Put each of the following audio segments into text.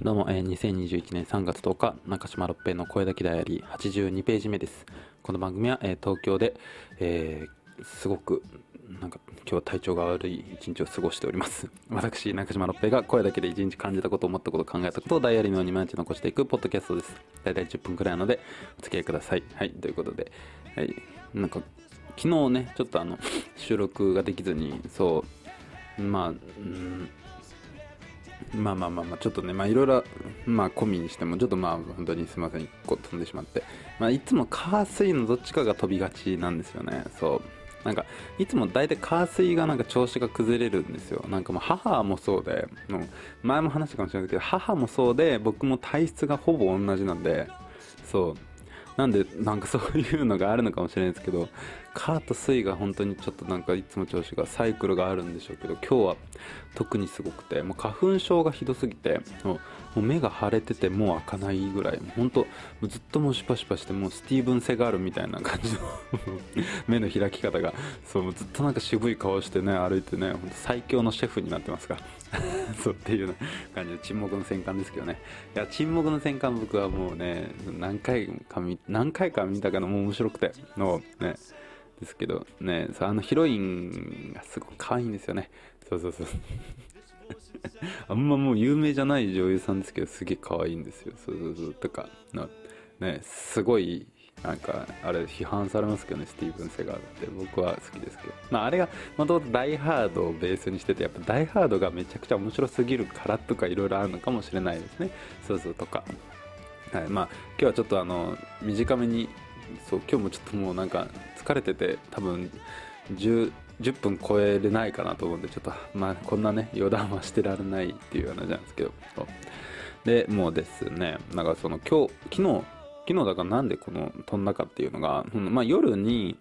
どうも、えー2021年3月10日、中島六平の声だけダイアリー82ページ目です。この番組は、えー東京で、えーすごく、なんか、今日は体調が悪い一日を過ごしております。私、中島六平が声だけで一日感じたこと、思ったこと、考えたことをダイアリーのように毎日残していくポッドキャストです。だいたい10分くらいなので、お付き合いください。はい、ということで、はい、なんか、昨日ね、ちょっとあの、収録ができずに、そう、まあ、うんまあまあまあまあちょっとねまあいろいろまあ込みにしてもちょっとまあ本当にすみません1個飛んでしまって。まあいつも火水のどっちかが飛びがちなんですよね。そう。なんかいつも大体火水がなんか調子が崩れるんですよ。なんかもう母もそうでもう前も話したかもしれないけど母もそうで僕も体質がほぼ同じなんでそう。なんでなんかそういうのがあるのかもしれないですけどカーと水が本当にちょっとなんかいつも調子がサイクルがあるんでしょうけど今日は特にすごくてもう花粉症がひどすぎてもう目が腫れててもう開かないぐらいもう本当ずっともうシュパシュパしてもうスティーブン・セガールみたいな感じの 目の開き方がそうずっとなんか渋い顔してね歩いてね本当最強のシェフになってますか そうっていう感じで沈黙の戦艦ですけどね。いや沈黙の戦艦僕はもうね何回か見何回か見たけどもう面白くてのね。ですけどねあのヒロインがすごく可愛いんですよね。そうそうそう。あんまもう有名じゃない女優さんですけどすげえ可愛いんですよ。そうそうそう。とかのねすごいなんかあれ批判されますけどねスティーブン・セガーって。僕は好きですけど。まああれがもともとダイハードをベースにしててやっぱダイハードがめちゃくちゃ面白すぎるからとかいろいろあるのかもしれないですね。そうそう。とか。はい。まあ今日はちょっとあの短めにそう今日もちょっともうなんか疲れてて多分 10, 10分超えれないかなと思うんでちょっとまあこんなね余談はしてられないっていう話なんですけど。でもうですねなんかその今日昨日昨日だからなんでこの飛んだかっていうのが、まあ、夜に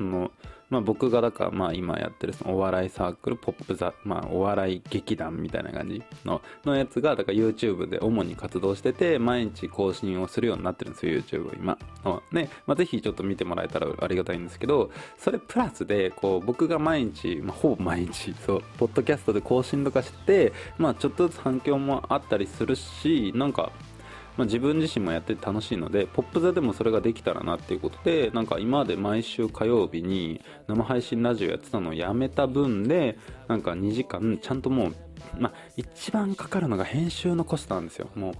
の、まあ、僕がだからまあ今やってるそのお笑いサークルポップザ、まあ、お笑い劇団みたいな感じののやつがだから YouTube で主に活動してて毎日更新をするようになってるんですよ YouTube 今ね、まあ、ぜひちょっと見てもらえたらありがたいんですけどそれプラスでこう僕が毎日、まあ、ほぼ毎日そうポッドキャストで更新とかしてまあちょっとずつ反響もあったりするしなんかまあ、自分自身もやってて楽しいのでポップ座でもそれができたらなっていうことでなんか今まで毎週火曜日に生配信ラジオやってたのをやめた分でなんか2時間ちゃんともう、まあ、一番かかるのが編集のコストなんですよ。もう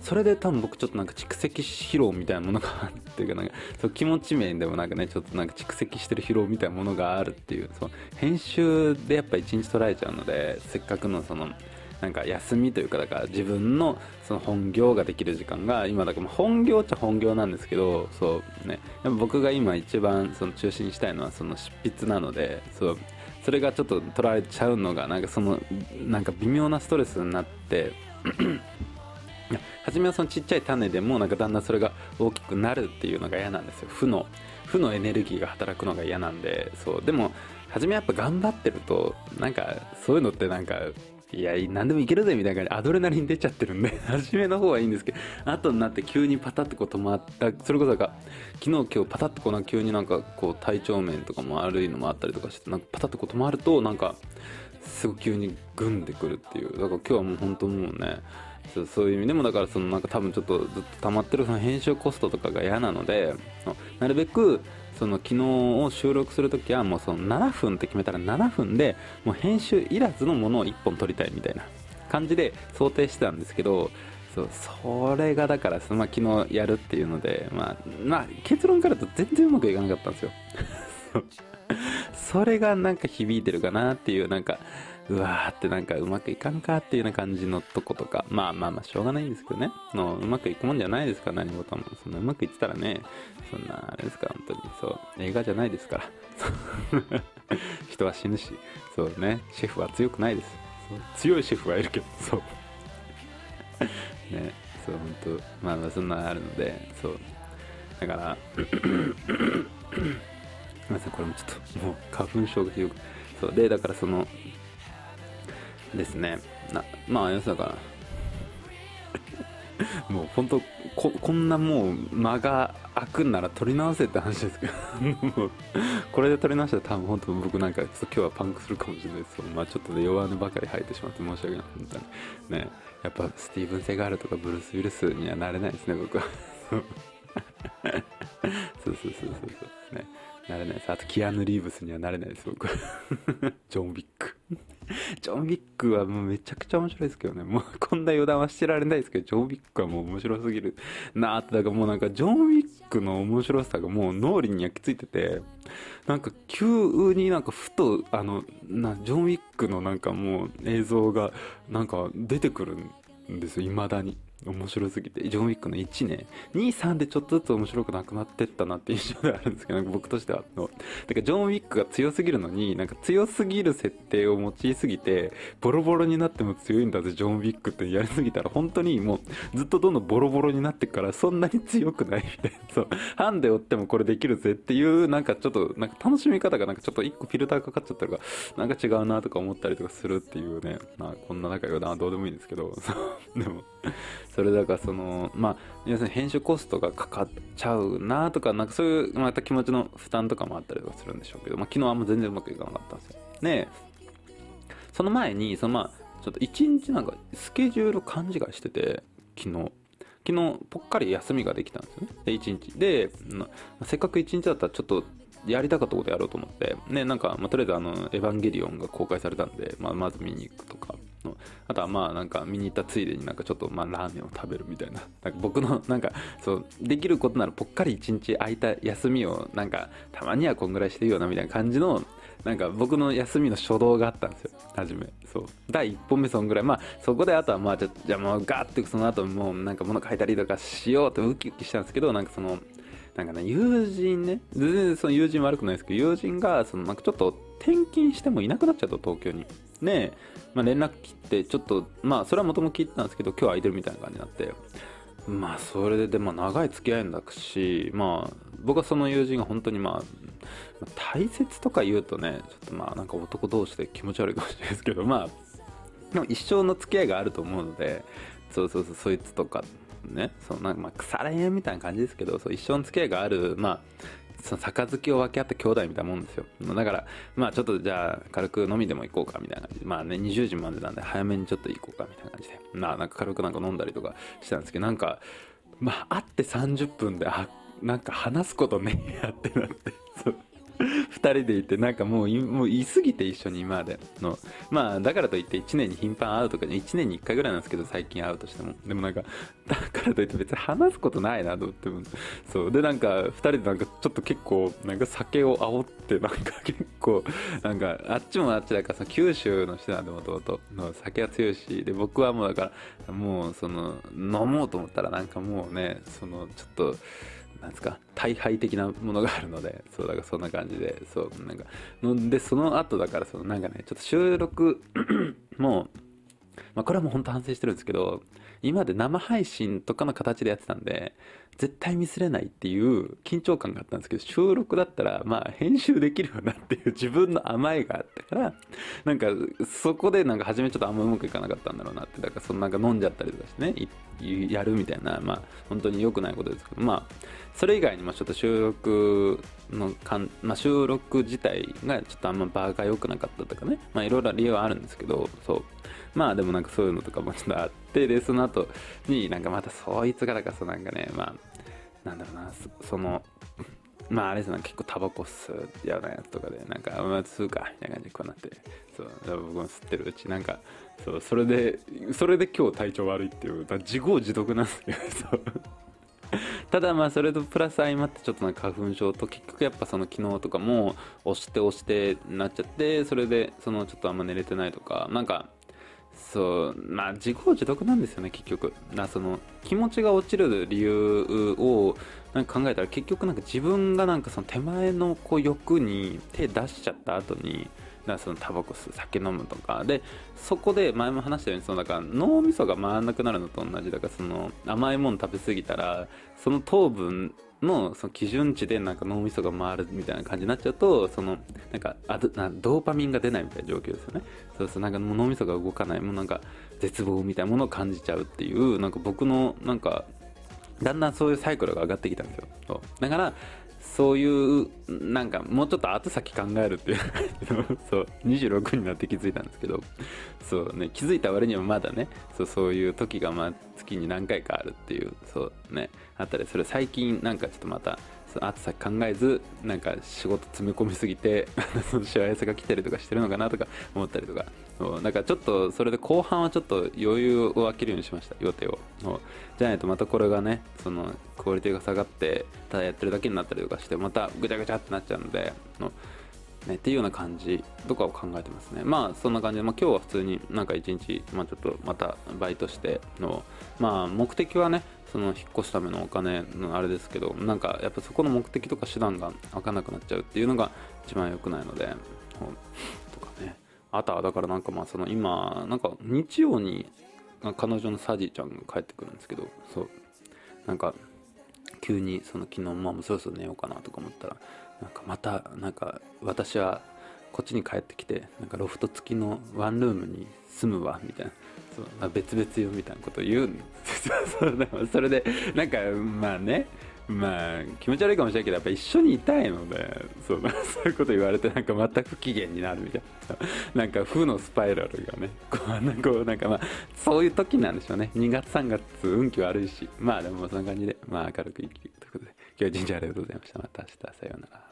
それで多分僕ちょっとなんか蓄積疲労みたいなものがあるっていうかなんかそう気持ち面でもなんかねちょっとなんか蓄積してる疲労みたいなものがあるっていうそう編集でやっぱ一日取られちゃうのでせっかくのそのなんか休みというかだから自分のその本業ができる時間が今だから本業っちゃ本業なんですけどそうね。やっぱ僕が今一番その中心にしたいのはその執筆なのでそうそれがちょっと取られちゃうのがなんかそのなんか微妙なストレスになって 初めはそのちっちゃい種でもなんかだんだんそれが大きくなるっていうのが嫌なんですよ。負の負のエネルギーが働くのが嫌なんでそう。でも初めやっぱ頑張ってるとなんかそういうのってなんかいや何でもいけるぜみたいな感じ。でアドレナリン出ちゃってるんで。初めの方はいいんですけど。後になって急にパタッとこう止まった。それこそなんか昨日今日パタッとこうな急になんかこう体調面とかも悪いのもあったりとかしてなんかパタッとこう止まるとなんかすごい急にグンでくるっていう。だから今日はもう本当もうねそうそういう意味でもだからそのなんか多分ちょっとずっと溜まってるその編集コストとかが嫌なのでなるべくその昨日を収録するときはもうその7分って決めたら7分でもう編集いらずのものを1本撮りたいみたいな感じで想定してたんですけどそうそれがだからその、まあ、昨日やるっていうので、まあ、まあ結論からと全然うまくいかなかったんですよ。それがなんか響いてるかなっていうなんかうわーってなんかうまくいかんかっていうような感じのとことか。まあまあまあしょうがないんですけどね。のうまくいくもんじゃないですか何事もそんなうまくいってたらね。そんなあれですか本当に。そう。映画じゃないですから。人は死ぬし。そうね。シェフは強くないです。強いシェフはいるけど。そう。ね。そう本当。まあまあそんなあるので。そう。だからすみ ませんこれもちょっともう花粉症がひどく。そう。でだからそのですね。なまあ要するだから もう本当ここんなもう間が空くんなら撮り直せって話ですけど。これで撮り直したら多分本当僕なんかちょっと今日はパンクするかもしれないですまあちょっとね弱音ばかり吐いてしまって申し訳ない本当にね。やっぱスティーブン・セガールとかブルース・ウィルスにはなれないですね僕は。そうそうそうそうそう。ね。なれないです。あとキアヌ・リーブスにはなれないです僕。ジョン・ウィック。ジョン・ウィックはもうめちゃくちゃ面白いですけどね。もうこんな余談はしてられないですけどジョン・ウィックはもう面白すぎるなーってだからもうなんかジョン・ウィックの面白さがもう脳裏に焼き付いててなんか急になんかふとあのなジョン・ウィックのなんかもう映像がなんか出てくるんですよ未だに。面白すぎてジョン・ウィックの1ね23でちょっとずつ面白くなくなってったなって印象ではあるんですけど僕としては。のだからジョン・ウィックが強すぎるのになんか強すぎる設定を用いすぎてボロボロになっても強いんだぜジョン・ウィックってやりすぎたら。本当にもうずっとどんどんボロボロになってからそんなに強くないみたいな。そう。ハンデ追ってもこれできるぜっていうなんかちょっとなんか楽しみ方がなんかちょっと1個フィルターかかっちゃったらなんか違うなとか思ったりとかするっていうね。まあこんな仲良などうでもいいんですけど。でも それだからそのまあ要するに編集コストがかかっちゃうなとかなんかそういうまた気持ちの負担とかもあったりとかするんでしょうけど、まあ、昨日あんま全然うまくいかなかったんですよ。でその前にそのまあちょっと一日なんかスケジュール勘違いしてて昨日。昨日ぽっかり休みができたんですよね。で1日。で、せっかく1日だったらちょっとやりたかったことやろうと思ってねなんか、まあ、とりあえずあの「エヴァンゲリオン」が公開されたんで、まあ、まず見に行くとか。あとはまあなんか見に行ったついでになんかちょっとまあラーメンを食べるみたいな。なんか僕の なんかそうできることならぽっかり1日空いた休みをなんかたまにはこんぐらいしていいよなみたいな感じのなんか僕の休みの初動があったんですよ。初め。そう。第1本目そんぐらい。まあそこであとはまあじゃあもうガーってその後もうなんか物書いたりとかしようってウキウキしたんですけどなんかそのなんかね友人ね。全然その友人悪くないですけど友人がそのなんかちょっと転勤してもいなくなっちゃった東京に。で、まあ、連絡切ってちょっとまあそれはもともと聞いてたんですけど今日空いてるみたいな感じになって。まあそれでで、まあ、長い付き合いんだしまあ僕はその友人が本当にまあ大切とか言うとねちょっとまあなんか男同士で気持ち悪いかもしれないですけどまあでも一生の付き合いがあると思うのでそうそうそうそいつとかねそのなんかまあ腐れ縁みたいな感じですけどそう一生の付き合いがあるまあその杯を分け合った兄弟みたいなもんですよ。だからまあちょっとじゃあ軽く飲みでも行こうかみたいな感じで。まあね20時までなんで早めにちょっと行こうかみたいな感じで。まあなんか軽くなんか飲んだりとかしたんですけどなんかまあ会って30分であなんか話すことねえやってなって 2人でいてなんかもうもういすぎて一緒に今までの。まあだからといって1年に頻繁会うとか1年に1回ぐらいなんですけど最近会うとしても。でもなんかだからといって別に話すことないなと思っても。そう。でなんか2人でなんかちょっと結構なんか酒を煽ってなんか 結構なんかあっちもあっちだからその九州の人なんでもともとの酒は強いし。で僕はもうだからもうその飲もうと思ったらなんかもうねそのちょっとなんですか大敗的なものがあるのでそうだからそんな感じでそうなんかのでその後だからそのなんかねちょっと収録 もまあ、これはもう本当反省してるんですけど今まで生配信とかの形でやってたんで絶対ミスれないっていう緊張感があったんですけど収録だったらまあ編集できるよなっていう 自分の甘えがあったからなんかそこでなんか初めちょっとあんまうまくいかなかったんだろうなってだからそのなんか飲んじゃったりとかしてねやるみたいなまあ本当に良くないことですけどまあそれ以外にもちょっと収録のかん、まあ、収録自体がちょっとあんま場が良くなかったとかねまあいろいろ理由はあるんですけどそう。まあでもなんかそういうのとかもちょっとあってでその後になんかまたそいつがだからそうなんかねまあなんだろうなその まああれですね結構タバコ吸う嫌なやつとかでなんかまあ吸うかみたいな感じでこうなってそう僕も吸ってるうちなんかそうそれでそれで今日体調悪いっていう 自業自得なんですけどそう。ただまあそれとプラス相まってちょっとなんか花粉症と結局やっぱその昨日とかも押して押してなっちゃってそれでそのちょっとあんま寝れてないとかなんかそうまあ自業自得なんですよね結局。なその気持ちが落ちる理由をなんか考えたら結局なんか自分がなんかその手前のこう欲に手出しちゃった後にだそのタバコ吸う酒飲むとか。でそこで前も話したようにそのだから脳みそが回らなくなるのと同じ。だからその甘いもの食べ過ぎたらその糖分のその基準値でなんか脳みそが回るみたいな感じになっちゃうとそのなんかあなドーパミンが出ないみたいな状況ですよね。そうそうなんか脳みそが動かないもうなんか絶望みたいなものを感じちゃうっていうなんか僕のなんかだんだんそういうサイクルが上がってきたんですよ。そう。だからそういうなんかもうちょっと後先考えるっていう そう。26になって気づいたんですけど。そうね気づいた割にはまだねそうそういう時がまあ月に何回かあるっていうそうね。あったりそれ最近なんかちょっとまたその後先考えずなんか仕事詰め込みすぎて その幸せが来たりとかしてるのかなとか思ったりとか。そうなんかちょっとそれで後半はちょっと余裕を空けるようにしました予定を。じゃないとまたこれがねそのクオリティが下がってただやってるだけになったりとかしてまたぐちゃぐちゃってなっちゃうのでのね、っていうような感じとかを考えてますね。まあそんな感じで、まあ、今日は普通になんか一日、まあ、ちょっとまたバイトしての、まあ目的はね、その引っ越すためのお金のあれですけど、なんかやっぱそこの目的とか手段が分かんなくなっちゃうっていうのが一番良くないので、とかね。あとはだからなんかまあその今、なんか日曜に彼女のサジーちゃんが帰ってくるんですけど、そう、なんか急にその昨日まあもうそろそろ寝ようかなとか思ったらなんかまたなんか私はこっちに帰ってきてなんかロフト付きのワンルームに住むわみたいなそう別々よみたいなこと言う。んですよそれでなんかまあねまあ気持ち悪いかもしれないけどやっぱ一緒にいたいのでそう そういうこと言われてなんかまた不機嫌になるみたいな。なんか負のスパイラルがねこうなんかなんかまあそういう時なんでしょうね。2月3月運気悪いし。まあでもそんな感じでまあ明るく生きるということで。今日は一日ありがとうございました。また明日さようなら。